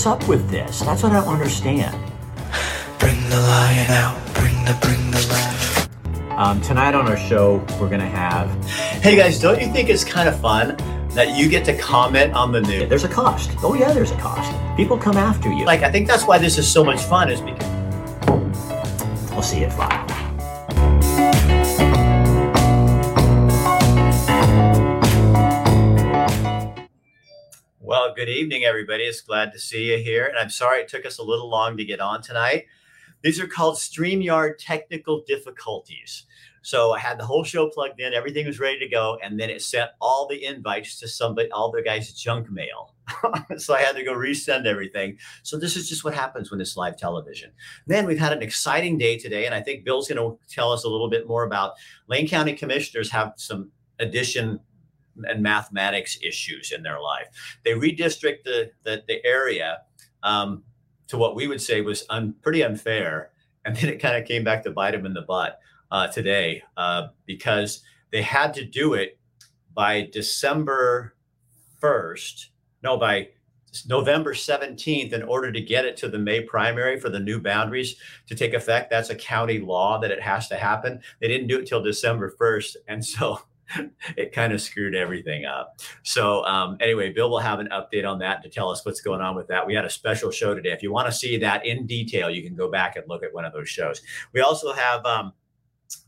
puts up with this? That's what I don't understand. Bring the lion out. Bring the bring the lion. Um, tonight on our show, we're to have. Hey guys, don't you think it's kind of fun that you get to comment on the news? There's a cost. Oh, yeah, there's a cost. People come after you. Like, I think that's why this is so much fun, is because. we'll see you at good evening, everybody. It's glad to see you here. And I'm sorry it took us a little long to get on tonight. These are called StreamYard technical difficulties. So I had the whole show plugged in, everything was ready to go, and then it sent all the invites to somebody, all the guys' junk mail. so I had to go resend everything. So this is just what happens when it's live television. Then we've had an exciting day today, and I think Bill's going to tell us a little bit more about Lane County commissioners have some addition and mathematics issues in their life. They redistrict the the, the area um, to what we would say was un, pretty unfair, and then it kind of came back to bite them in the butt uh, today uh, because they had to do it by December first. No, by November 17th in order to get it to the May primary for the new boundaries to take effect. That's a county law that it has to happen. They didn't do it till December 1st. And so it kind of screwed everything up. So um, anyway, Bill will have an update on that to tell us what's going on with that. We had a special show today. If you want to see that in detail, you can go back and look at one of those shows. We also have um,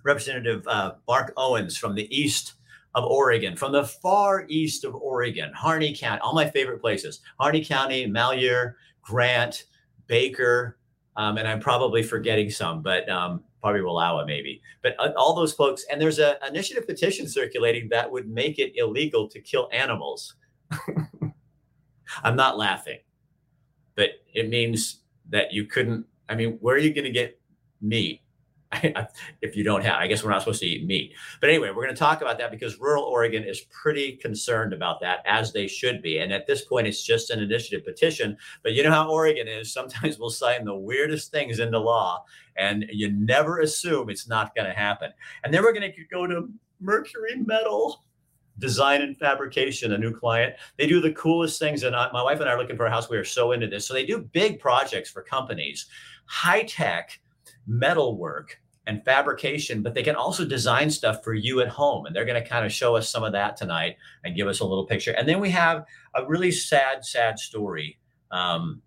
Representative uh, Mark Owens from the east of Oregon, from the far east of Oregon, Harney County, all my favorite places, Harney County, Malheur, Grant, Baker, um, and I'm probably forgetting some, but um, probably Wallowa maybe. But uh, all those folks, and there's an initiative petition circulating that would make it illegal to kill animals. I'm not laughing, but it means that you couldn't. I mean, where are you going to get meat if you don't have, I guess we're not supposed to eat meat. But anyway, we're going to talk about that because rural Oregon is pretty concerned about that, as they should be. And at this point, it's just an initiative petition. But you know how Oregon is. Sometimes we'll sign the weirdest things into law, and you never assume it's not going to happen. And then we're going to go to Mercury Metal design and fabrication, a new client. They do the coolest things. And I, my wife and I are looking for a house. We are so into this. So they do big projects for companies, high tech metal work and fabrication, but they can also design stuff for you at home. And they're going to kind of show us some of that tonight and give us a little picture. And then we have a really sad, sad story. Um,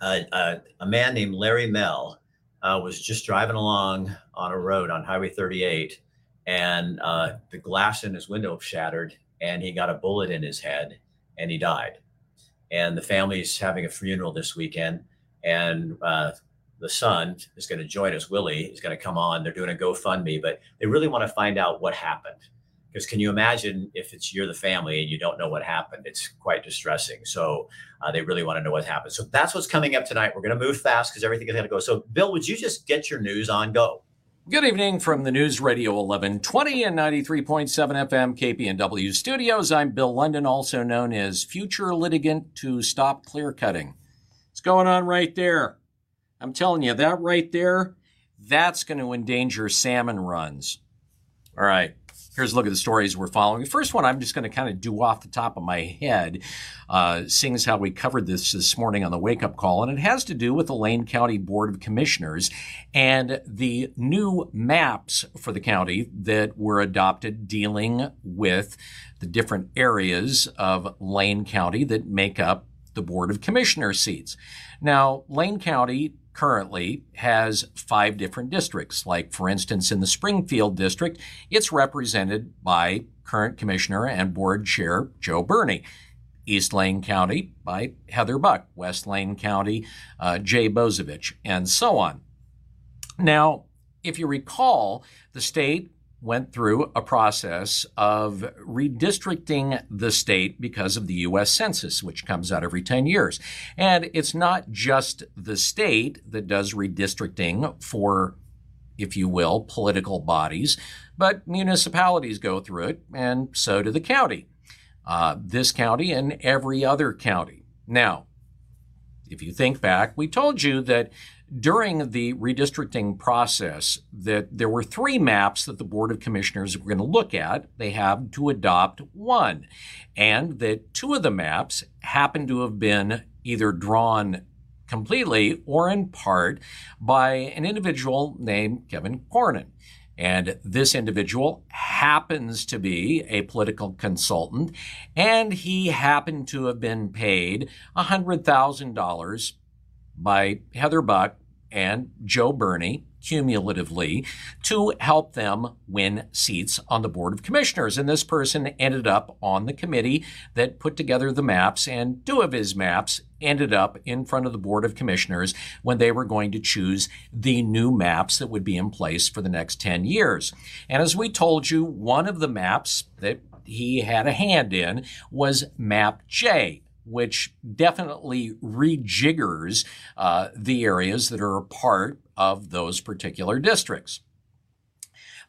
a man named Larry Mell uh, was just driving along on a road on Highway 38, and uh, the glass in his window shattered, and he got a bullet in his head, and he died. And the family's having a funeral this weekend, and uh, the son is going to join us. Willie is going to come on. They're doing a GoFundMe, but they really want to find out what happened. Because can you imagine if it's you're the family and you don't know what happened? It's quite distressing. So uh, they really want to know what happened. So that's what's coming up tonight. We're going to move fast because everything is going to go. So Bill, would you just get your news on go? Good evening from the News Radio 1120 and 93.7 FM KPNW studios. I'm Bill London, also known as future litigant to stop clear cutting. What's going on right there? I'm telling you, that right there, that's going to endanger salmon runs. All right. Here's a look at the stories we're following. The first one I'm just going to kind of do off the top of my head, uh, seeing as how we covered this this morning on the wake up call, and it has to do with the Lane County Board of Commissioners and the new maps for the county that were adopted dealing with the different areas of Lane County that make up the Board of Commissioner seats. Now, Lane County currently has five different districts. Like, for instance, in the Springfield district, it's represented by current commissioner and board chair Joe Berney. East Lane County by Heather Buck, West Lane County, uh, Jay Bozievich, and so on. Now, if you recall, the state went through a process of redistricting the state because of the U.S. Census, which comes out every 10 years. And it's not just the state that does redistricting for, if you will, political bodies, but municipalities go through it, and so do the county. Uh, this county and every other county. Now, if you think back, we told you that during the redistricting process that there were three maps that the Board of Commissioners were going to look at. They have to adopt one, and that two of the maps happen to have been either drawn completely or in part by an individual named Kevin Cornyn. And this individual happens to be a political consultant, and he happened to have been paid $100,000 by Heather Buck and Joe Berney cumulatively to help them win seats on the Board of Commissioners. And this person ended up on the committee that put together the maps, and two of his maps ended up in front of the Board of Commissioners when they were going to choose the new maps that would be in place for the next 10 years. And as we told you, one of the maps that he had a hand in was Map J which definitely rejiggers uh, the areas that are a part of those particular districts.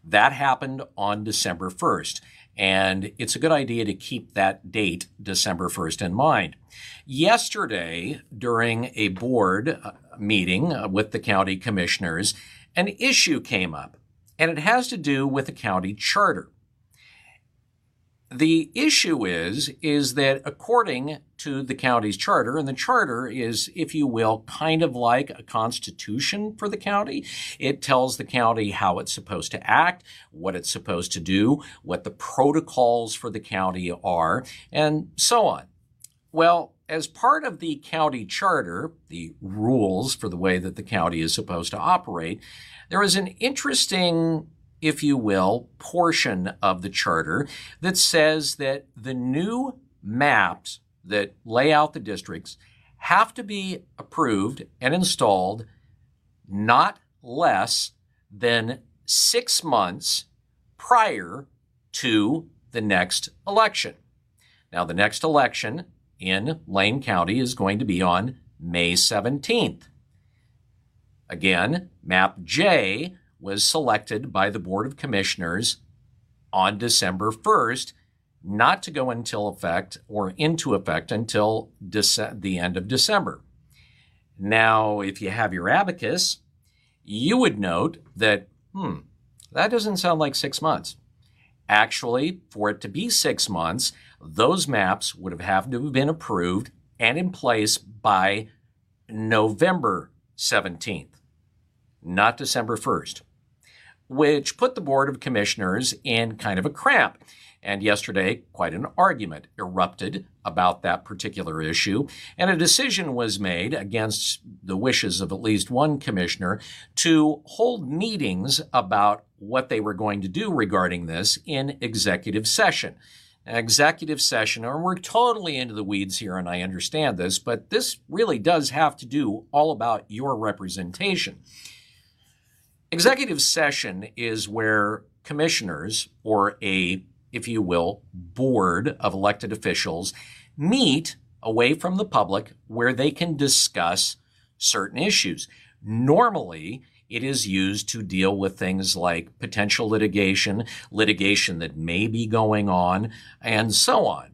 That happened on December 1st, and it's a good idea to keep that date, December 1st, in mind. Yesterday, during a board uh, meeting uh, with the county commissioners, an issue came up, and it has to do with the county charter. The issue is, is that according to the county's charter, and the charter is, if you will, kind of like a constitution for the county. It tells the county how it's supposed to act, what it's supposed to do, what the protocols for the county are, and so on. Well, as part of the county charter, the rules for the way that the county is supposed to operate, there is an interesting if you will, portion of the charter that says that the new maps that lay out the districts have to be approved and installed not less than six months prior to the next election. Now, the next election in Lane County is going to be on May 17th. Again, map J was selected by the Board of Commissioners on December 1st, not to go until effect or into effect until Dece- the end of December. Now, if you have your abacus, you would note that, hmm, that doesn't sound like six months. Actually, for it to be six months, those maps would have had to have been approved and in place by November 17th, not December 1st which put the Board of Commissioners in kind of a cramp. And yesterday, quite an argument erupted about that particular issue, and a decision was made against the wishes of at least one commissioner to hold meetings about what they were going to do regarding this in executive session. executive session, and we're totally into the weeds here, and I understand this, but this really does have to do all about your representation. Executive session is where commissioners or a, if you will, board of elected officials meet away from the public where they can discuss certain issues. Normally, it is used to deal with things like potential litigation, litigation that may be going on, and so on.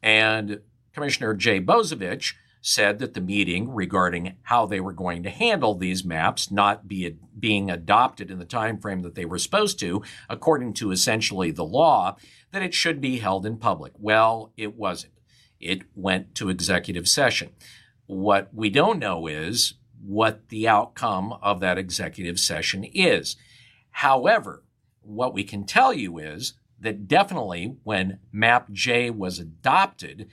And Commissioner Jay Bozievich said that the meeting regarding how they were going to handle these maps not be being adopted in the time frame that they were supposed to, according to essentially the law, that it should be held in public. Well, it wasn't. It went to executive session. What we don't know is what the outcome of that executive session is. However, what we can tell you is that definitely when Map J was adopted,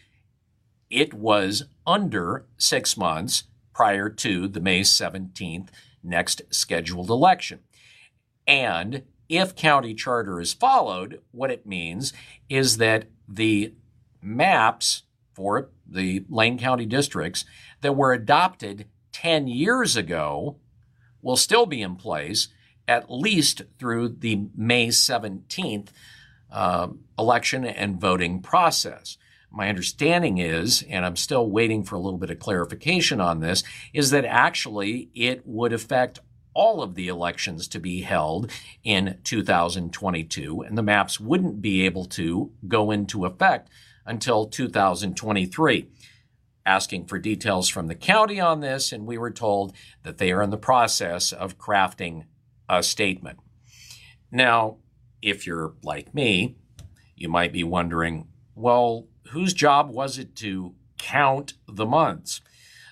it was under six months prior to the May 17th next scheduled election. And if county charter is followed, what it means is that the maps for the Lane County districts that were adopted 10 years ago will still be in place at least through the May 17th uh, election and voting process my understanding is, and I'm still waiting for a little bit of clarification on this, is that actually it would affect all of the elections to be held in 2022, and the maps wouldn't be able to go into effect until 2023. Asking for details from the county on this, and we were told that they are in the process of crafting a statement. Now, if you're like me, you might be wondering, well, whose job was it to count the months?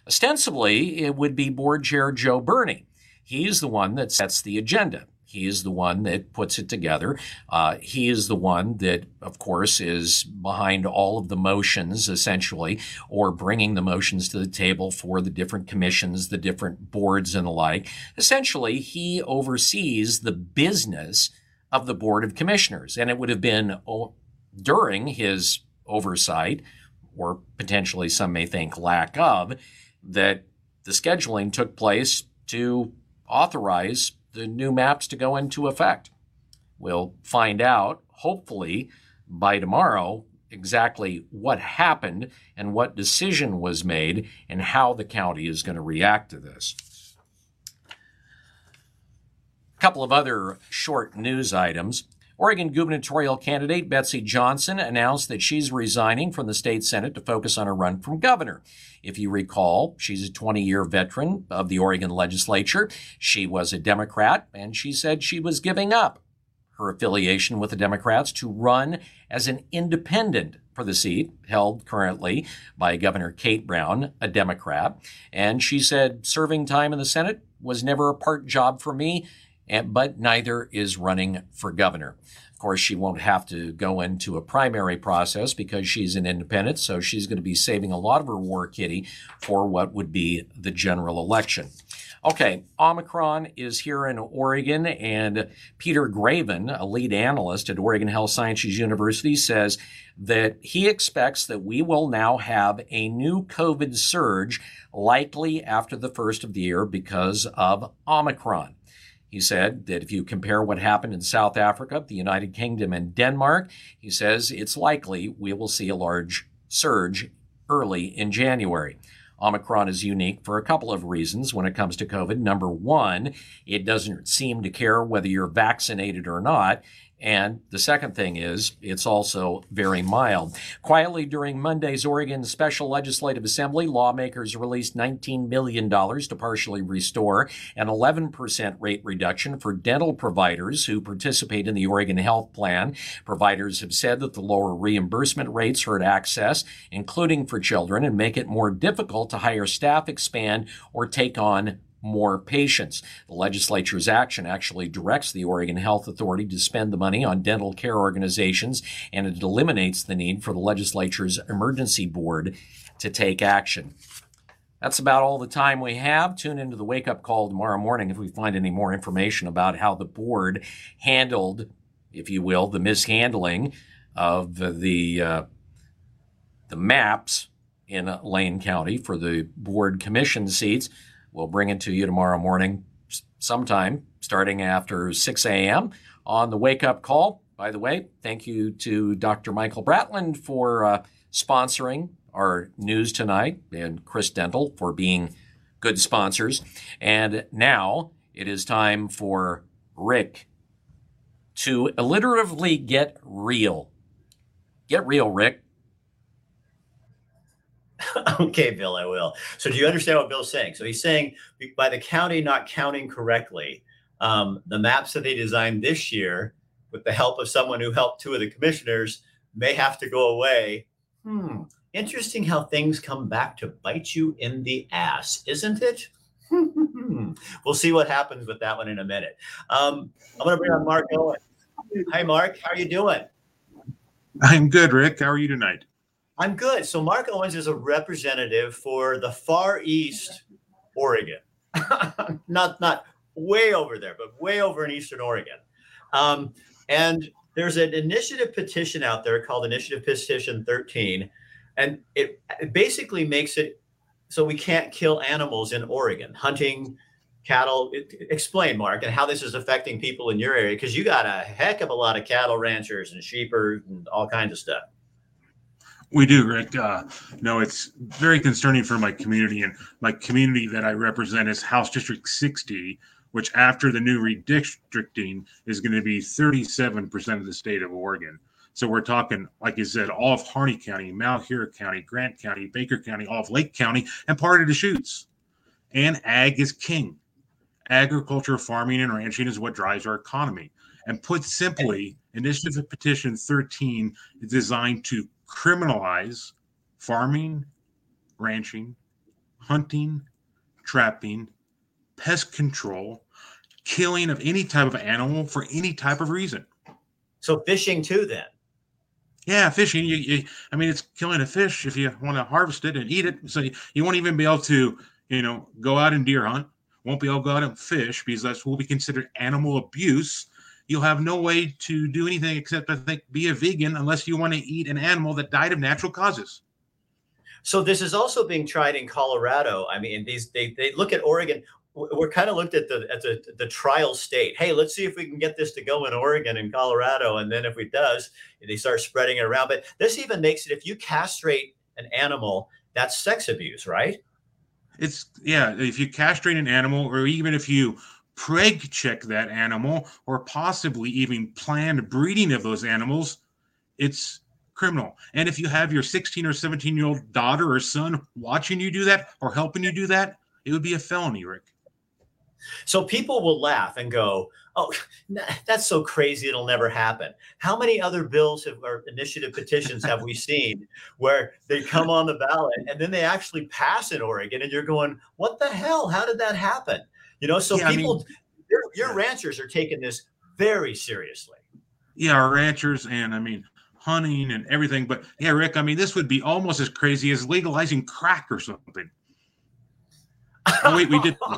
Ostensibly, it would be board chair Joe Berney. He's the one that sets the agenda. He is the one that puts it together. Uh, he is the one that, of course, is behind all of the motions, essentially, or bringing the motions to the table for the different commissions, the different boards, and the like. Essentially, he oversees the business of the Board of Commissioners. And it would have been during his oversight, or potentially some may think lack of, that the scheduling took place to authorize the new maps to go into effect. We'll find out, hopefully, by tomorrow exactly what happened and what decision was made and how the county is going to react to this. A couple of other short news items. Oregon gubernatorial candidate Betsy Johnson announced that she's resigning from the state Senate to focus on a run from governor. If you recall, she's a 20 year veteran of the Oregon legislature. She was a Democrat, and she said she was giving up her affiliation with the Democrats to run as an independent for the seat held currently by Governor Kate Brown, a Democrat. And she said serving time in the Senate was never a part job for me but neither is running for governor. Of course, she won't have to go into a primary process because she's an independent, so she's going to be saving a lot of her war kitty for what would be the general election. Okay, Omicron is here in Oregon, and Peter Graven, a lead analyst at Oregon Health Sciences University, says that he expects that we will now have a new COVID surge likely after the first of the year because of Omicron. He said that if you compare what happened in South Africa, the United Kingdom, and Denmark, he says it's likely we will see a large surge early in January. Omicron is unique for a couple of reasons when it comes to COVID. Number one, it doesn't seem to care whether you're vaccinated or not. And the second thing is, it's also very mild. Quietly during Monday's Oregon Special Legislative Assembly, lawmakers released $19 million to partially restore an 11% rate reduction for dental providers who participate in the Oregon Health Plan. Providers have said that the lower reimbursement rates hurt access, including for children, and make it more difficult to hire staff, expand, or take on more patients. The legislature's action actually directs the Oregon Health Authority to spend the money on dental care organizations, and it eliminates the need for the legislature's emergency board to take action. That's about all the time we have. Tune into the wake up call tomorrow morning if we find any more information about how the board handled, if you will, the mishandling of the uh, the maps in Lane County for the board commission seats. We'll bring it to you tomorrow morning, sometime starting after 6 a.m. on the wake up call. By the way, thank you to Dr. Michael Bratland for uh, sponsoring our news tonight and Chris Dental for being good sponsors. And now it is time for Rick to alliteratively get real. Get real, Rick. okay, Bill, I will. So, do you understand what Bill's saying? So, he's saying by the county not counting correctly, um, the maps that they designed this year, with the help of someone who helped two of the commissioners, may have to go away. Hmm. Interesting how things come back to bite you in the ass, isn't it? we'll see what happens with that one in a minute. Um, I'm going to bring on Mark Owen. Hi, Mark. How are you doing? I'm good, Rick. How are you tonight? I'm good. So Mark Owens is a representative for the Far East Oregon, not not way over there, but way over in Eastern Oregon. Um, and there's an initiative petition out there called Initiative Petition 13, and it, it basically makes it so we can't kill animals in Oregon, hunting cattle. It, explain, Mark, and how this is affecting people in your area because you got a heck of a lot of cattle ranchers and sheepers and all kinds of stuff. We do, Rick. Uh, no, it's very concerning for my community, and my community that I represent is House District 60, which after the new redistricting is going to be 37% of the state of Oregon. So we're talking, like you said, all of Harney County, Malheur County, Grant County, Baker County, all of Lake County, and part of the Deschutes. And ag is king. Agriculture, farming, and ranching is what drives our economy. And put simply, Initiative Petition 13 is designed to criminalize farming, ranching, hunting, trapping, pest control, killing of any type of animal for any type of reason. So fishing too, then. Yeah, fishing. You, you, I mean, it's killing a fish if you want to harvest it and eat it. So you, you won't even be able to, you know, go out and deer hunt. Won't be able to go out and fish because that's will be considered animal abuse. You'll have no way to do anything except, I think, be a vegan unless you want to eat an animal that died of natural causes. So this is also being tried in Colorado. I mean, these they, they look at Oregon. We're kind of looked at the at the, the trial state. Hey, let's see if we can get this to go in Oregon and Colorado, and then if it does, they start spreading it around. But this even makes it if you castrate an animal, that's sex abuse, right? It's yeah. If you castrate an animal, or even if you preg check that animal, or possibly even planned breeding of those animals, it's criminal. And if you have your 16 or 17 year old daughter or son watching you do that or helping you do that, it would be a felony, Rick. So people will laugh and go, "Oh, that's so crazy! It'll never happen." How many other bills have, or initiative petitions have we seen where they come on the ballot and then they actually pass in Oregon, and you're going, "What the hell? How did that happen?" You know, so yeah, people, I mean, your, your ranchers are taking this very seriously. Yeah, our ranchers, and I mean, hunting and everything. But yeah, Rick, I mean, this would be almost as crazy as legalizing crack or something. Oh, wait, we did. oh,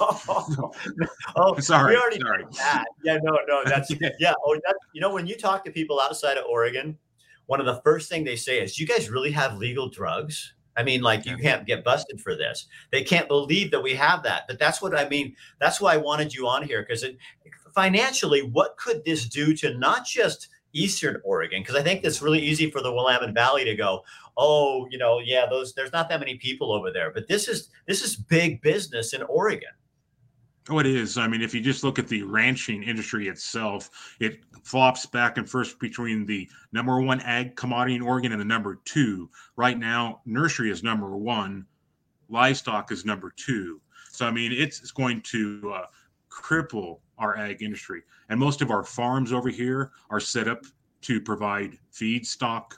oh, sorry. We already sorry. That. Yeah, no, no, that's yeah. Oh, that, you know, when you talk to people outside of Oregon, one of the first thing they say is, "You guys really have legal drugs?" I mean, like you can't get busted for this. They can't believe that we have that. But that's what I mean. That's why I wanted you on here because financially, what could this do to not just Eastern Oregon? Because I think it's really easy for the Willamette Valley to go, oh, you know, yeah, those there's not that many people over there. But this is this is big business in Oregon. Oh, it is. I mean, if you just look at the ranching industry itself, it flops back and forth between the number one ag commodity in Oregon and the number two. Right now, nursery is number one, livestock is number two. So, I mean, it's, it's going to uh, cripple our ag industry. And most of our farms over here are set up to provide feedstock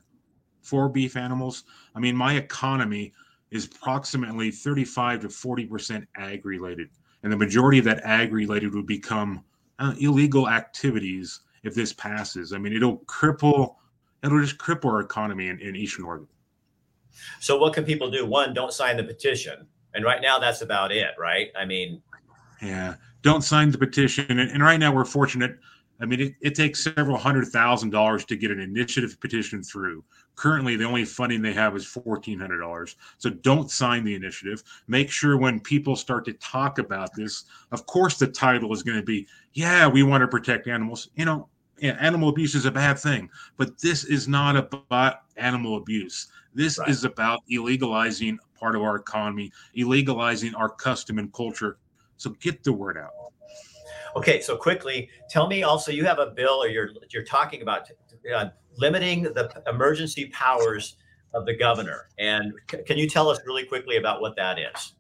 for beef animals. I mean, my economy is approximately 35 to 40% ag related. And the majority of that ag related would become uh, illegal activities if this passes. I mean, it'll cripple, it'll just cripple our economy in, in Eastern Oregon. So, what can people do? One, don't sign the petition. And right now, that's about it, right? I mean, yeah don't sign the petition. And, and right now, we're fortunate. I mean, it, it, takes several hundred thousand dollars to get an initiative petition through. Currently, the only funding they have is fourteen hundred dollars. So don't sign the initiative. Make sure when people start to talk about this, of course, the title is going to be, "Yeah, we want to protect animals." You know, animal abuse is a bad thing, but this is not about animal abuse. This right. is about illegalizing part of our economy, illegalizing our custom and culture so get the word out. Okay, so quickly, tell me also you have a bill or you're you're talking about uh, limiting the emergency powers of the governor. And c- can you tell us really quickly about what that is?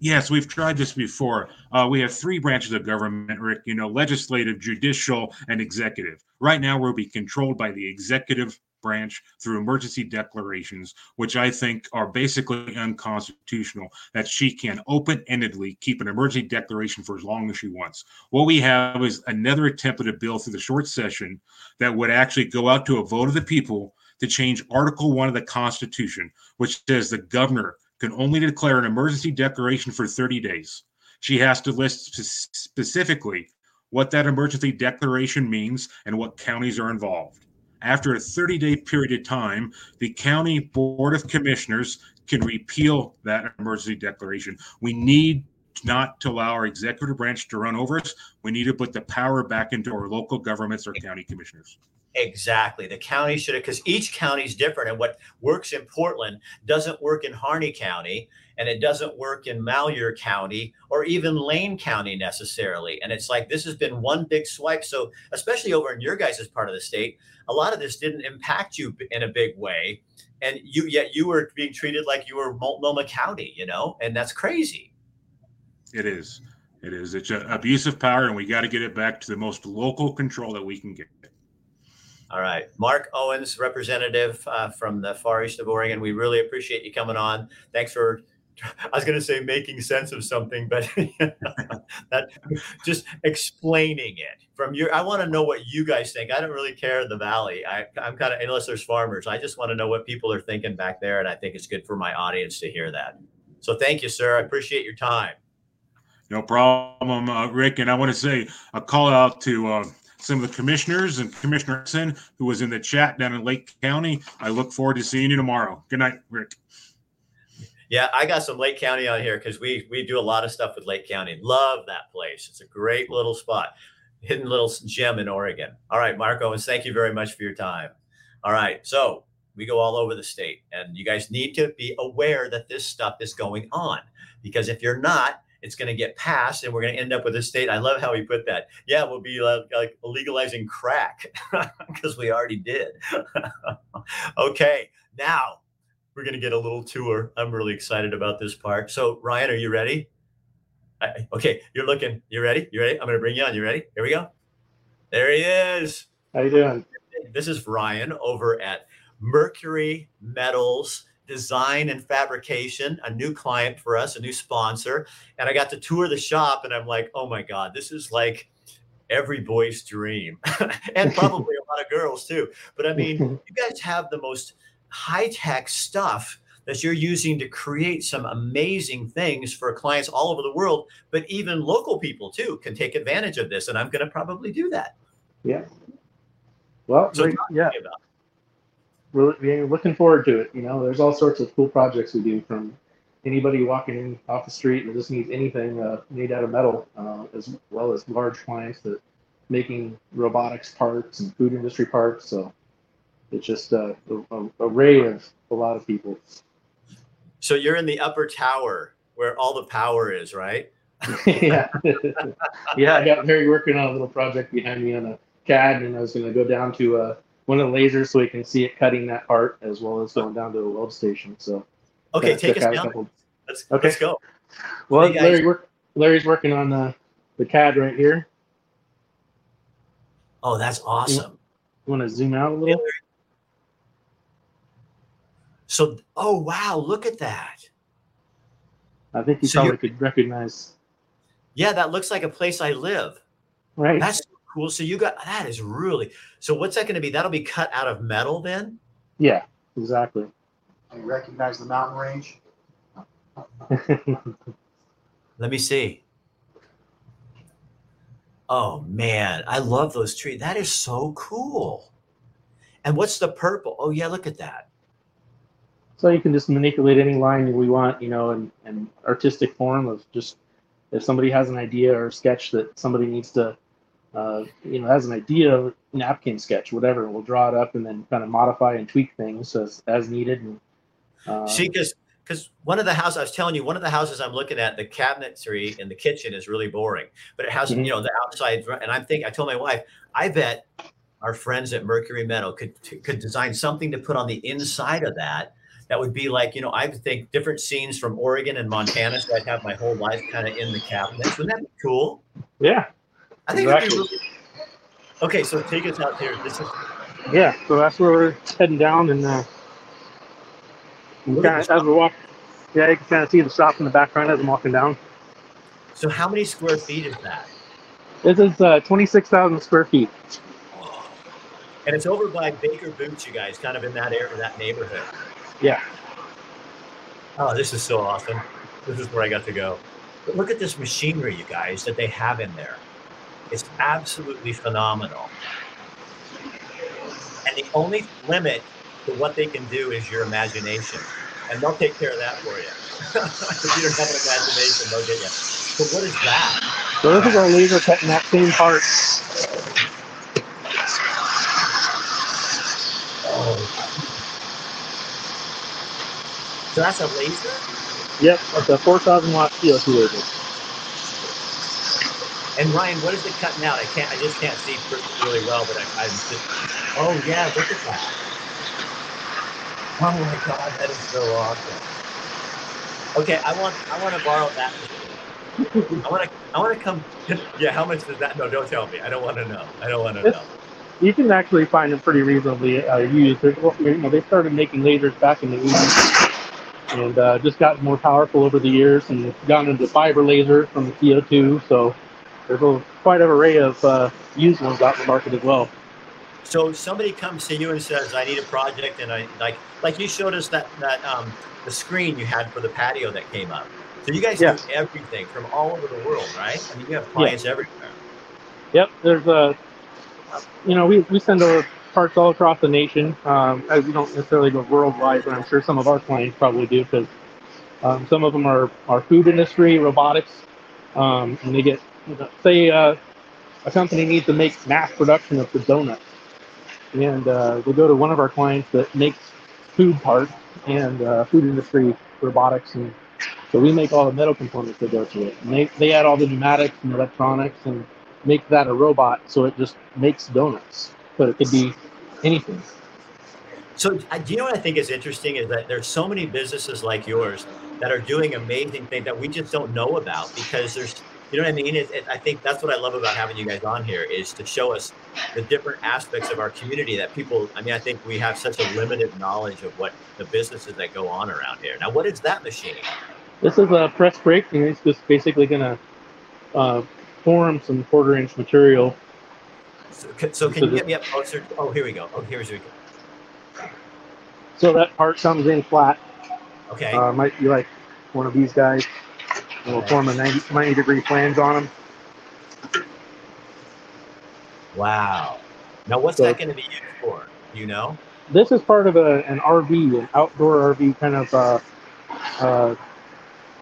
Yes, we've tried this before. Uh, we have three branches of government, Rick, you know, legislative, judicial, and executive. Right now, we'll be controlled by the executive branch through emergency declarations, which I think are basically unconstitutional, that she can open endedly keep an emergency declaration for as long as she wants. What we have is another attempt at a bill through the short session that would actually go out to a vote of the people to change Article 1 of the Constitution, which says the governor can only declare an emergency declaration for 30 days. She has to list specifically what that emergency declaration means and what counties are involved. After a 30 day period of time, the county board of commissioners can repeal that emergency declaration. We need not to allow our executive branch to run over us. We need to put the power back into our local governments or county commissioners. Exactly. The county should have, because each county is different. And what works in Portland doesn't work in Harney County and it doesn't work in Malheur County or even Lane County necessarily. And it's like this has been one big swipe. So, especially over in your guys' part of the state, a lot of this didn't impact you in a big way. And you, yet you were being treated like you were Multnomah County, you know, and that's crazy. It is. It is. It's an abuse of power, and we got to get it back to the most local control that we can get. All right. Mark Owens, representative uh, from the far east of Oregon. We really appreciate you coming on. Thanks for I was going to say making sense of something, but that just explaining it from your. I want to know what you guys think. I don't really care the valley. I, I'm kind of unless there's farmers. I just want to know what people are thinking back there, and I think it's good for my audience to hear that. So thank you, sir. I appreciate your time. No problem, uh, Rick. And I want to say a call out to uh, some of the commissioners and Commissioner Sin, who was in the chat down in Lake County. I look forward to seeing you tomorrow. Good night, Rick. Yeah, I got some Lake County on here because we we do a lot of stuff with Lake County. Love that place. It's a great little spot, hidden little gem in Oregon. All right, Mark Owens, thank you very much for your time. All right, so we go all over the state, and you guys need to be aware that this stuff is going on because if you're not, it's going to get passed and we're going to end up with a state. I love how he put that. Yeah, we'll be like, like legalizing crack because we already did. okay, now we're going to get a little tour. I'm really excited about this part. So, Ryan, are you ready? I, okay, you're looking. You ready? You ready? I'm going to bring you on. You ready? Here we go. There he is. How you doing? This is Ryan over at Mercury Metals Design and Fabrication, a new client for us, a new sponsor. And I got to tour the shop, and I'm like, oh my God, this is like every boy's dream, and probably a lot of girls too. But I mean, you guys have the most high tech stuff that you're using to create some amazing things for clients all over the world, but even local people too can take advantage of this. And I'm going to probably do that. Yeah. Well, So to yeah, about. We're, we're looking forward to it. You know, there's all sorts of cool projects we do from anybody walking in off the street that just needs anything uh, made out of metal, uh, as well as large clients that making robotics parts and food industry parts. So it's just uh, a, a array of a lot of people. So you're in the upper tower where all the power is, right? yeah, yeah. I got Harry working on a little project behind me on a CAD, and I was going to go down to uh, one of the lasers so we can see it cutting that part, as well as going down to a weld station. So Okay, take us down. Let's Okay. let's go. Well, Hey. Larry, Larry's working on the, the CAD right here. Oh, that's awesome. You want to zoom out a little? So, oh wow, look at that. I think you So probably could recognize. Yeah, that looks like a place I live. Right. That's cool. So you got that is really so. What's that going to be? That'll be cut out of metal then. yeah, exactly. You recognize the mountain range? Let me see. Oh man, I love those trees. That is so cool. And what's the purple? Oh yeah, look at that. so you can just manipulate any line we want, you know, and and artistic form of just if somebody has an idea or sketch that somebody needs to, uh, you know, has an idea, napkin sketch, whatever, we'll draw it up and then kind of modify and tweak things as as needed. And uh, See, because because one of the houses I was telling you, one of the houses I'm looking at, the cabinetry in the kitchen is really boring, but it has Mhm. you know the outside. And I'm thinking, I told my wife, I bet our friends at Mercury Metal could could design something to put on the inside of that. That would be like, you know, I would think different scenes from Oregon and Montana. So I'd have my whole life kind of in the cabinets. Wouldn't that be cool? yeah, I think Exactly. really. Okay, so take us out here. This is yeah. So that's where we're heading down, and uh, kind of, as we walk, yeah, you can kind of see the shop in the background as I'm walking down. so how many square feet is that? This is uh, 26,000 square feet. And it's over by Baker Boots, you guys, kind of in that area, that neighborhood. Yeah. Oh, this is so awesome. This is where I got to go. But look at this machinery, you guys, that they have in there. It's absolutely phenomenal. And the only limit to what they can do is your imagination. And they'll take care of that for you. if you don't have an imagination, they'll get you. So what is that? So this is our laser cutting that same part. So that's a laser? Yep, that's a 4,000 watt CO2 laser. And Ryan, what is it cutting out? I can't. I just can't see really well, but I, I'm just. Oh yeah, look at that! Oh my god, that is so awesome. Okay, I want. I want to borrow that. I want to. I want to come. Yeah, how much does that? No, don't tell me. I don't want to know. I don't want to know. You can actually find them pretty reasonably uh, used. There's, you know, they started making lasers back in the 80s. and uh, just gotten more powerful over the years and gotten into fiber laser from the CO2. So there's a quite an array of uh, used ones out in the market as well. So somebody comes to you and says, "I need a project," and I like like you showed us that that um, the screen you had for the patio that came up. So you guys Yeah. do everything from all over the world, right? I mean, you have clients everywhere. Yep, there's a, you know, we, we send over parts all across the nation. Um, as we don't necessarily go worldwide, but I'm sure some of our clients probably do because um, some of them are, are food industry, robotics, um, and they get, say, uh, a company needs to make mass production of the donuts, and uh, they go to one of our clients that makes food parts and uh, food industry robotics and so we make all the metal components that go to it. And they, they add all the pneumatics and electronics and make that a robot so it just makes donuts. But it could be anything. So, uh, do you know what I think is interesting is that there's so many businesses like yours that are doing amazing things that we just don't know about because there's, you know what I mean? It, it, I think that's what I love about having you guys on here is to show us the different aspects of our community that people. I mean, I think we have such a limited knowledge of what the businesses that go on around here. Now, what is that machine? This is a press brake, and it's just basically going to uh, form some quarter inch material. So, so can you get me up closer? Oh, here we go. Oh, here's we go. So that part comes in flat. Okay. Uh, might be like one of these guys. And we'll form a 90, 90 degree flange on them. wow. Now, what's so- that going to be used for? You know? This is part of a, an RV, an outdoor RV kind of, uh, uh,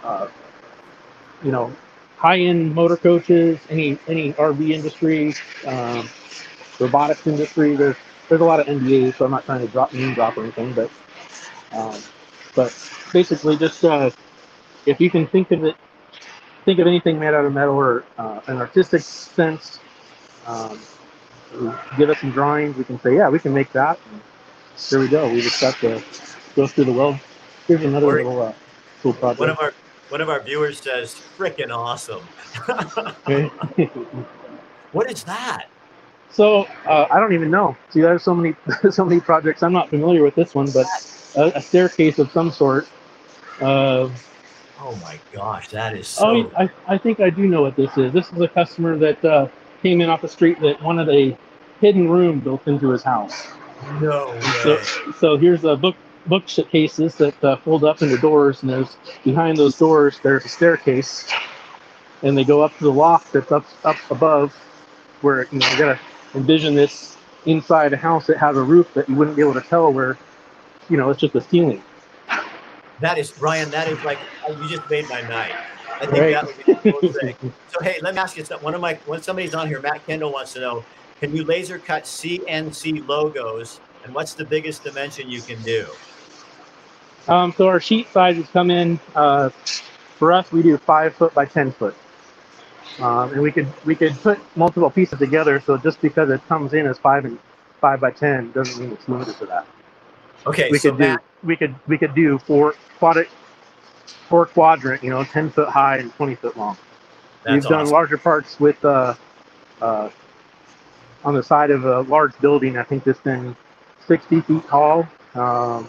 uh, you know, high-end motor coaches, any any RV industry, um, robotics industry. There's there's a lot of NDAs, so I'm not trying to drop name drop or anything, but um, but basically just uh, if you can think of it, think of anything made out of metal or uh, an artistic sense. Um, give us some drawings. We can say, yeah, we can make that. And there we go. We just got to go through the weld. Here's another little uh, cool project. One of our one of our viewers says, "Freaking awesome." What is that? so uh, I don't even know. See, there's so many so many projects. I'm not familiar with this one, but a, a staircase of some sort. Uh, Oh my gosh, that is so. oh, I, I think I do know what this is. This is a customer that uh, came in off the street that wanted a hidden room built into his house. no So, so here's a book bookcases that uh, fold up into doors, and there's behind those doors there's a staircase, and they go up to the loft that's up up above, where you know you gotta envision this inside a house that has a roof that you wouldn't be able to tell where, you know, it's just a ceiling. That is Brian. That is like oh, you just made my night. I think Right. that would be the coolest thing. So hey, let me ask you something. One of my when somebody's on here, Matt Kendall wants to know: Can you laser cut CNC logos, and what's the biggest dimension you can do? Um, so our sheet sizes come in. Uh, for us, we do five foot by ten foot, um, and we could we could put multiple pieces together. So just because it comes in as five and five by ten doesn't mean it's limited to that. Okay, we so could do Matt, we could we could do four quadrant four quadrant, you know, ten foot high and twenty foot long. that's We've done awesome. larger parts with uh, uh, on the side of a large building. I think this thing sixty feet tall, um,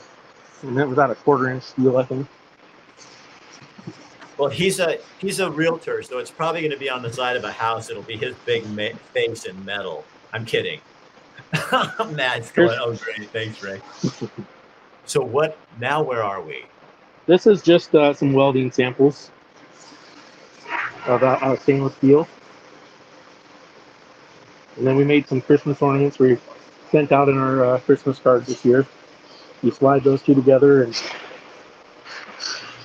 and that was out a quarter inch steel. I think. Well, he's a he's a realtor, so it's probably going to be on the side of a house. It'll be his big ma- face in metal. I'm kidding. Matt's going, oh great, thanks, Ray. so what? Now where are we? This is just uh, some welding samples of uh, uh, stainless steel. And then we made some Christmas ornaments we sent out in our uh, Christmas cards this year. You slide those two together and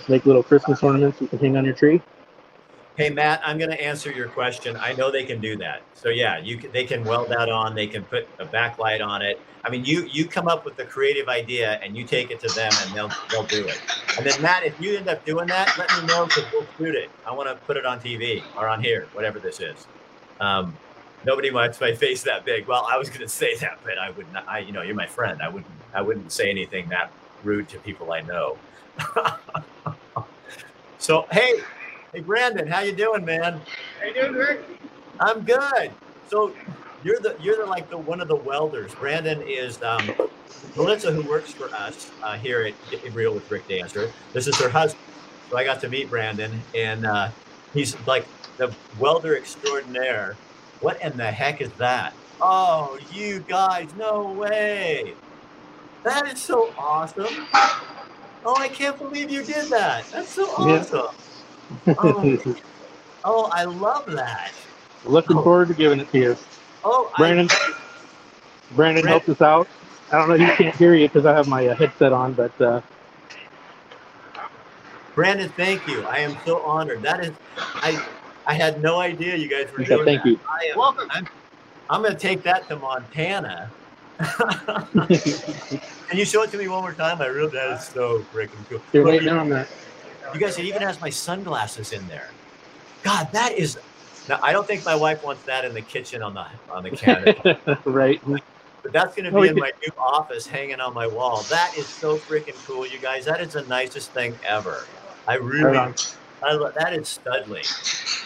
make little Christmas ornaments you can hang on your tree. Hey Matt, I'm going to answer your question. I know they can do that. So yeah, you can, they can weld that on. They can put a backlight on it. I mean, you you come up with the creative idea and you take it to them, and they'll they'll do it. And then Matt, if you end up doing that, let me know because we'll shoot it. I want to put it on TV or on here, whatever this is. Um, nobody wants my face that big. Well, I was going to say that, but I would not. I you know, you're my friend. I wouldn't I wouldn't say anything that rude to people I know. so hey, hey Brandon, how you doing, man? How you doing, Rick? I'm good. So you're the you're the like the one of the welders. Brandon is um, Melissa, who works for us uh, here at Get Real with Rick Dancer. This is her husband. So I got to meet Brandon, and uh, he's like the welder extraordinaire. What in the heck is that? Oh, you guys, no way! That is so awesome. Oh, I can't believe you did that. That's so Yeah. Awesome. Oh, oh I love that. Looking Oh. forward to giving it to you. Oh, I- Brandon, Brandon helped us out. I don't know, if you can't hear you because I have my uh, headset on, but uh, Brandon, thank you. I am so honored. That is, I, I had no idea you guys were he doing thank that. you. I am, Welcome. I'm, I'm going to take that to Montana. Can you show it to me one more time? I really, that is so freaking cool. You're waiting on that. You guys, it even has my sunglasses in there. God, that is. Now, I don't think my wife wants that in the kitchen on the on the counter, right. but that's going to be in my new office, hanging on my wall. That is so freaking cool, you guys. That is the nicest thing ever. I really, Right. I love that is studly.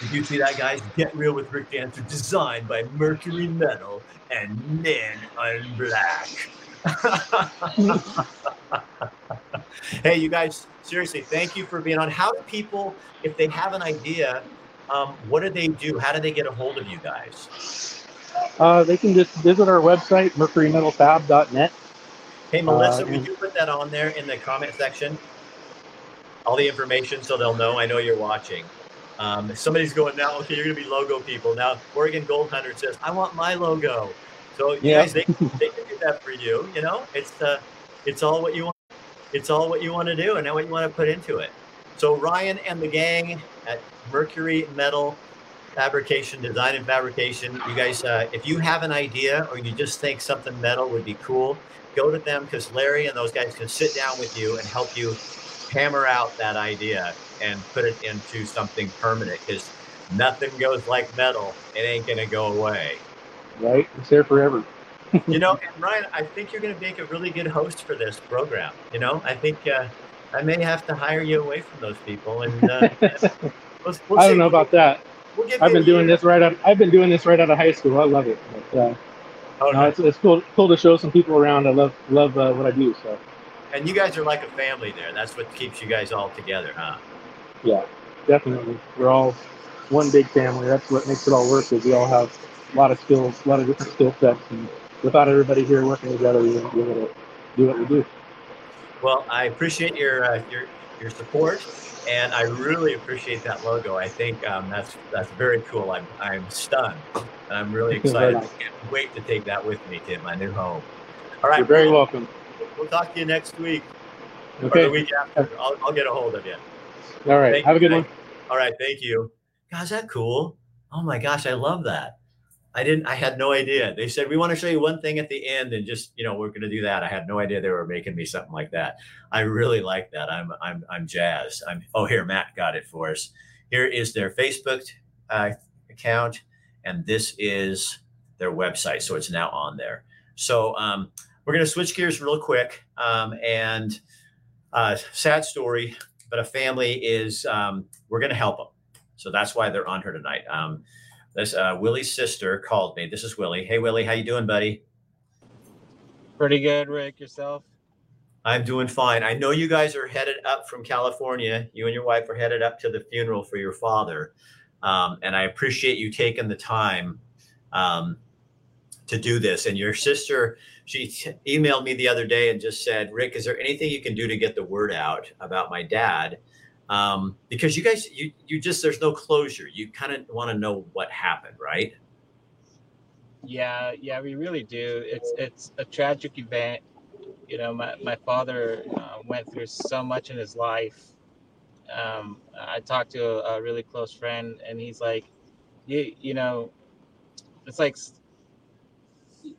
Did you see that, guys? Get real with Rick Dancer, designed by Mercury Metal and Men on Black. hey, you guys, seriously, thank you for being on. How do people, if they have an idea, um, what do they do? How do they get a hold of you guys? Uh, they can just visit our website, mercurymetalfab.net. Hey, Melissa, Uh, would you put that on there in the comment section? All the information so they'll know. I know you're watching. Um, somebody's going now, okay, you're going to be logo people. Now, Oregon Gold Hunter says, I want my logo. So, you Yeah. guys, they, they can do that for you. You know, it's uh, it's all what you want. It's all what you want to do and what you want to put into it. So, Ryan and the gang at Mercury Metal Fabrication, Design and Fabrication, you guys, uh, if you have an idea or you just think something metal would be cool, go to them because Larry and those guys can sit down with you and help you hammer out that idea and put it into something permanent because nothing goes like metal. It ain't going to go away. Right? It's there forever. You know, and Ryan, I think you're going to make a really good host for this program. You know, I think uh, I may have to hire you away from those people. And uh, let's, we'll I don't know about that. We'll I've been doing this right out. I've been doing this right out of high school. I love it. But, uh, Oh, no, no. it's, it's cool. Cool to show some people around. I love love uh, what I do. So And you guys are like a family there. That's what keeps you guys all together, huh? yeah, definitely. We're all one big family. That's what makes it all work. Is we all have a lot of skills, a lot of different skill sets, and without everybody here working together, we wouldn't be able to do what we do. Well, I appreciate your uh, your your support, and I really appreciate that logo. I think um, that's that's very cool. I'm I'm stunned, and I'm really excited. I can't wait to take that with me to my new home. All right, You're very we'll, welcome. we'll talk to you next week or the Okay. week after. I'll, I'll get a hold of you. All right. Thank Have a you, good one. All right, thank you. God, is that cool? Oh my gosh, I love that. I didn't. I had no idea. They said we want to show you one thing at the end, and just you know we're going to do that. I had no idea they were making me something like that. I really like that. I'm I'm I'm jazzed. I'm. Oh, here Matt got it for us. Here is their Facebook uh, account, and this is their website. So it's now on there. So um, we're going to switch gears real quick. Um, and uh, sad story, but a family is um, we're going to help them. So that's why they're on here tonight. This uh, Willie's sister called me. This is Willie. Hey Willie, how you doing, buddy? Pretty good, Rick. Yourself? I'm doing fine. I know you guys are headed up from California. You and your wife are headed up to the funeral for your father, um, and I appreciate you taking the time um, to do this. And your sister, she t- emailed me the other day and just said, "Rick, is there anything you can do to get the word out about my dad?" Um, because you guys, you you just there's no closure. You kind of want to know what happened, right? Yeah, yeah, we really do. It's it's a tragic event. You know, my my father uh, went through so much in his life. Um, I talked to a, a really close friend, and he's like, you you know, it's like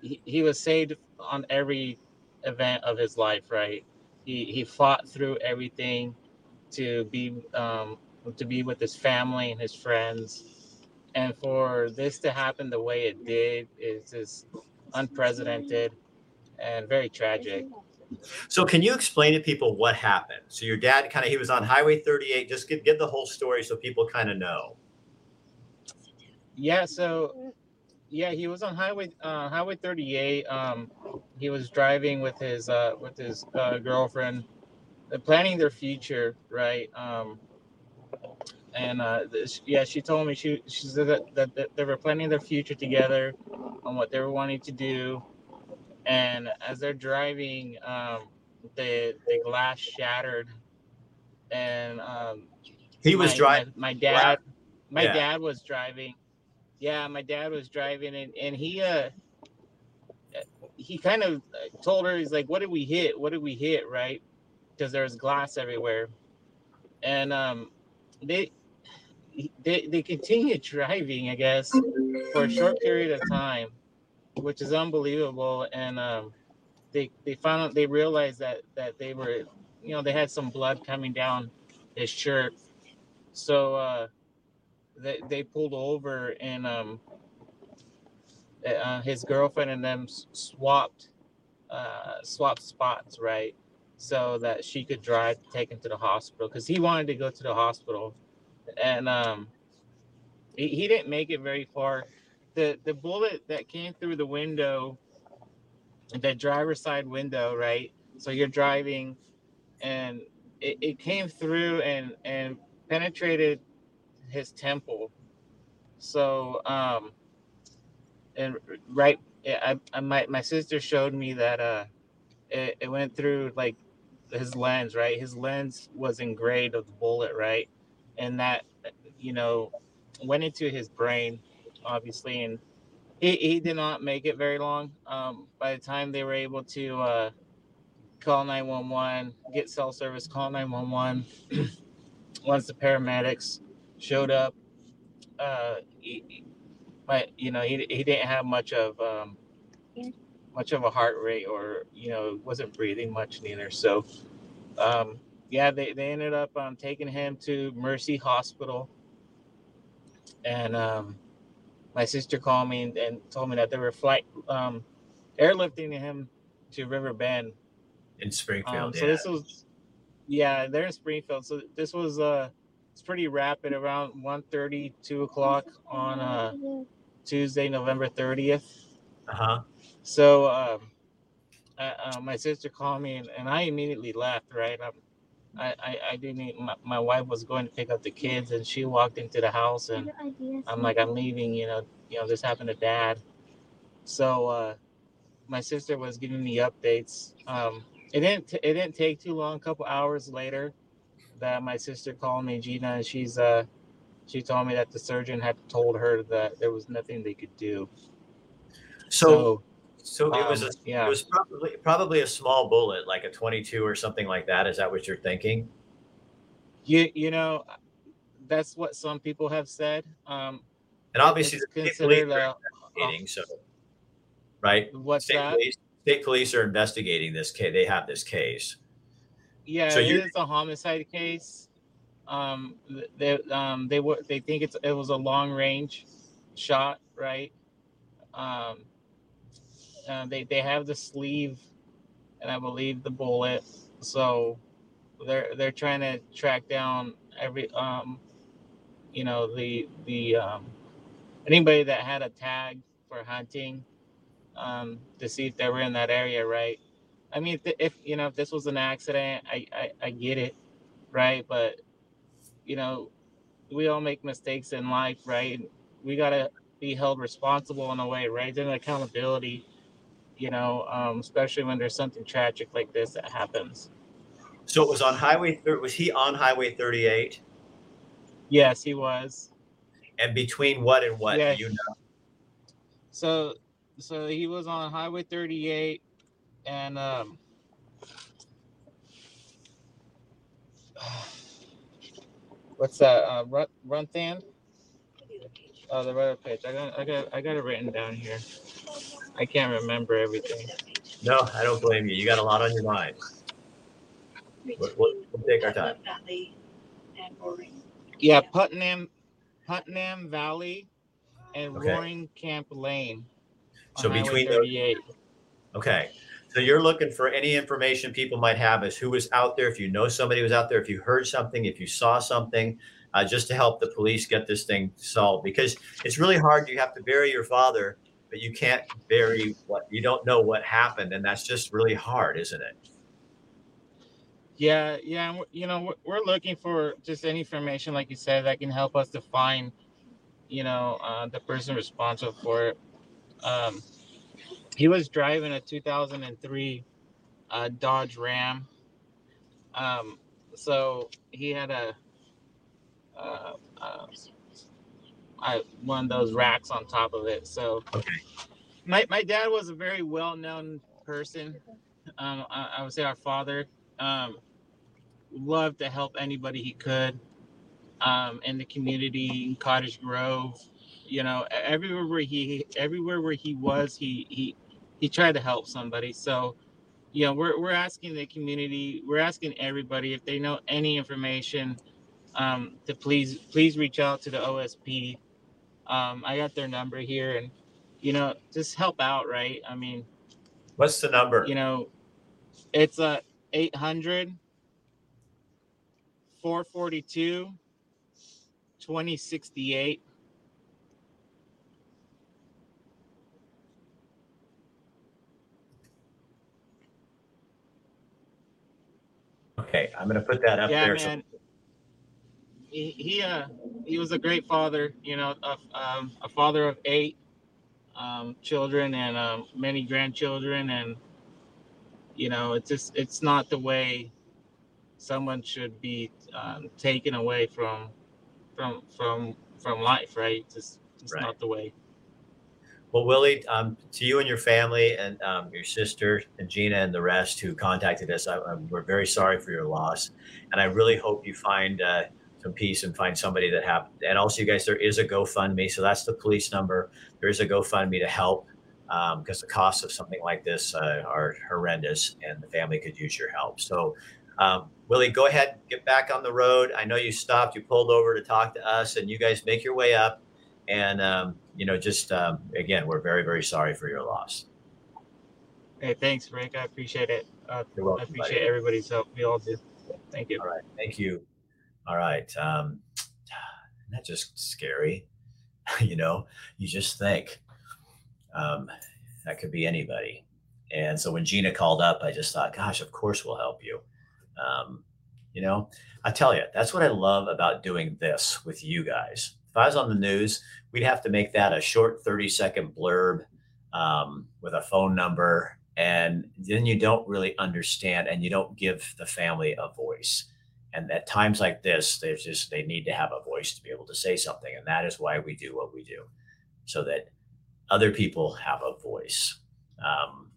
he, he was saved on every event of his life, right? He he fought through everything to be um, to be with his family and his friends and for this to happen the way it did is just unprecedented and very tragic. So can you explain to people what happened? So your dad kind of he was on Highway 38. Just give, give the whole story so people kind of know. Yeah, so yeah, he was on highway uh, Highway 38. Um, he was driving with his uh, with his uh, girlfriend, uh, planning their future, right? Um, and uh, this, yeah, she told me she she said that, that, that they were planning their future together, on what they were wanting to do, and as they're driving, um, the the glass shattered, and um, He was my- driving. My, my dad, my Yeah. dad was driving. Yeah, my dad was driving, and and he uh, he kind of told her he's like, "What did we hit? What did we hit?" Right? Because there's glass everywhere, and um, they they they continued driving, I guess, for a short period of time, which is unbelievable, and um, they they found out they realized that that they were you know they had some blood coming down his shirt. So uh they, they pulled over and um uh, his girlfriend and them swapped uh swapped spots right so that she could drive to take him to the hospital because he wanted to go to the hospital. And um he, he didn't make it very far. The the bullet that came through the window the driver's side window right? So you're driving and it, it came through and and penetrated his temple. So um and right I, I my, my sister showed me that uh it, it went through like his lens right? His lens was engraved of the bullet right? And that you know went into his brain obviously and he, he did not make it very long. Um by the time they were able to uh call 911 get cell service call 911 once the paramedics showed up uh he, but you know he, he didn't have much of um much of a heart rate or you know wasn't breathing much neither so um yeah they, they ended up um taking him to mercy hospital and um my sister called me and, and told me that they were flight um airlifting him to RiverBend in Springfield. um, so yeah. this was, yeah, they're in Springfield. So this was uh, it's pretty rapid. Around 1.30, 2 o'clock on uh, Tuesday, November thirtieth. uh-huh. So um, uh, uh, my sister called me, and, and I immediately left. Right, um, I, I I didn't. even- My, my wife was going to pick up the kids, and she walked into the house, and I'm like, I'm leaving. You know, you know, this happened to Dad. So uh, my sister was giving me updates. Um, it didn't. It didn't take too long. A couple hours later, that my sister called me, Gina, and she's uh, she told me that the surgeon had told her that there was nothing they could do. So, so it was um, a, yeah. it was probably probably a small bullet, like a 22 or something like that. Is that what you're thinking? You you know, that's what some people have said. Um, And obviously, the police are a, investigating. So, right? what's State that? police, state police are investigating this case. They have this case. Yeah, So it you- is a homicide case. Um, they um they were they think it's it was a long range shot, right? Um, uh, they they have the sleeve, and I believe the bullet. So they're they're trying to track down every um, you know the the um, anybody that had a tag for hunting, um, to see if they were in that area, right? I mean, if, if you know, if this was an accident, I, I I get it, right? But you know, we all make mistakes in life, right? We gotta be held responsible in a way, right? There's accountability, you know, um, especially when there's something tragic like this that happens. So it was on Highway. thir- Was he on Highway 38? Yes, he was. And between what and what? Yeah. Do you know? So, so he was on Highway 38, and um, what's that? Uh, Run Runthan? Oh, the right page. I got, I got, I got it written down here. I can't remember everything. No, I don't blame you. You got a lot on your mind. We'll, we'll, we'll take our time. Yeah, Putnam, Putnam Valley, and Okay. Roaring Camp Lane. So between those- 38. Okay. So you're looking for any information people might have as who was out there. If you know somebody was out there, if you heard something, if you saw something, uh, just to help the police get this thing solved because it's really hard. You have to bury your father, but you can't bury what you don't know what happened, and that's just really hard, isn't it? Yeah, yeah. You know, we're- looking for just any information, like you said, that can help us to find, you know, uh, the person responsible for it. Um, he was driving a 2003 uh, Dodge Ram. Um, so he had a, uh, uh, I, one of those racks on top of it. So Okay. my, my dad was a very well-known person. Um, I, I would say our father um, loved to help anybody he could um, in the community, in Cottage Grove. You know, everywhere where he everywhere where he was, he he he tried to help somebody. So, you know, we're we're asking the community, we're asking everybody if they know any information, um, to please please reach out to the OSP. Um, I got their number here, and you know, just help out, right? I mean, What's the number? you know, it's a 800 442 2068. Okay, I'm going to put that up Yeah, there. so- man. He, he uh he was a great father, you know, a, um, a father of eight um, children and um, many grandchildren, and you know, it's just it's not the way someone should be um, taken away from from from from life, right? Just it's Right. not the way. Well, Willie, um, to you and your family and um, your sister and Gina and the rest who contacted us, I, I, we're very sorry for your loss, and I really hope you find uh, some peace and find somebody that have. And also, you guys, there is a GoFundMe, so that's the police number. There is a GoFundMe to help because the costs of something like this uh, are horrendous, and the family could use your help. So. Um, Willie, go ahead, get back on the road. I know you stopped, you pulled over to talk to us, and you guys make your way up. And um, you know, just um, again, we're very, very sorry for your loss. Hey, thanks, Rick. I appreciate it. Uh, You're I appreciate buddy. everybody's help. We all do. Thank you. All right, thank you. All right, um, isn't just scary? you know, you just think um, that could be anybody. And so when Gina called up, I just thought, gosh, of course we'll help you. Um, you know, I tell you, that's what I love about doing this with you guys. If I was on the news, we'd have to make that a short 30 second blurb um, with a phone number. And then you don't really understand and you don't give the family a voice. And at times like this, there's just, they need to have a voice to be able to say something. And that is why we do what we do so that other people have a voice. Um,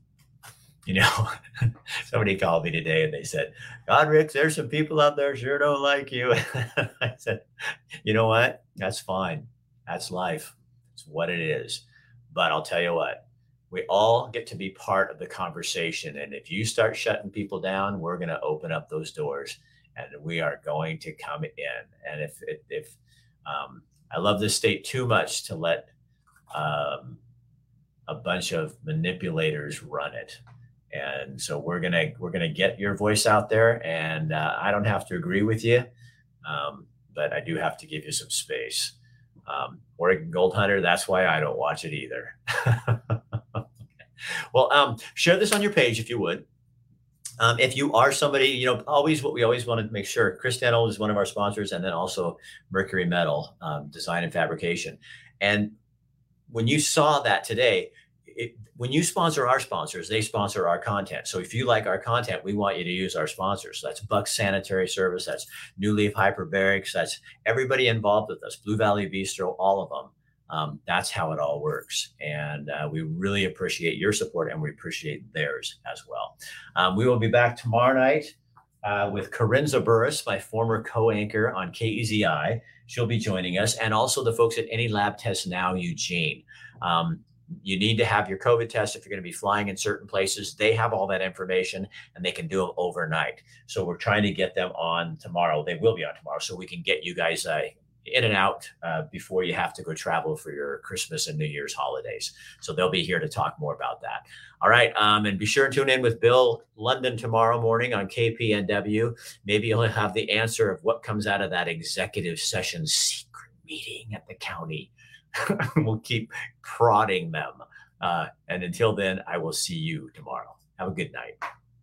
you know, somebody called me today and they said, God, Rick, there's some people out there sure don't like you. I said, you know what? That's fine. That's life. It's what it is. But I'll tell you what, we all get to be part of the conversation. And if you start shutting people down, we're going to open up those doors and we are going to come in. And if, if, um, I love this state too much to let um, a bunch of manipulators run it. And so we're gonna we're gonna get your voice out there and uh, i don't have to agree with you um, but i do have to give you some space. Um, oregon gold hunter that's why i don't watch it either. Well um, share this on your page if you would um, if you are somebody you know always what we always want to make sure chris Daniel is one of our sponsors and then also mercury metal um, design and fabrication and when you saw that today it, when you sponsor our sponsors, they sponsor our content. So if you like our content, we want you to use our sponsors. So that's Buck Sanitary Service, that's New Leaf Hyperbarics, that's everybody involved with us, Blue Valley Bistro, all of them. Um, that's how it all works. And uh, we really appreciate your support and we appreciate theirs as well. Um, we will be back tomorrow night uh, with Corinne Burris, my former co anchor on KEZI. She'll be joining us, and also the folks at Any Lab Test Now Eugene. Um, you need to have your COVID test if you're going to be flying in certain places. They have all that information and they can do them overnight. So we're trying to get them on tomorrow. They will be on tomorrow, so we can get you guys uh, in and out uh, before you have to go travel for your Christmas and New Year's holidays. So they'll be here to talk more about that. All right. Um, and be sure to tune in with Bill London tomorrow morning on KPNW. Maybe he'll have the answer of what comes out of that executive session secret meeting at the county. we'll keep prodding them. Uh, and until then, I will see you tomorrow. Have a good night.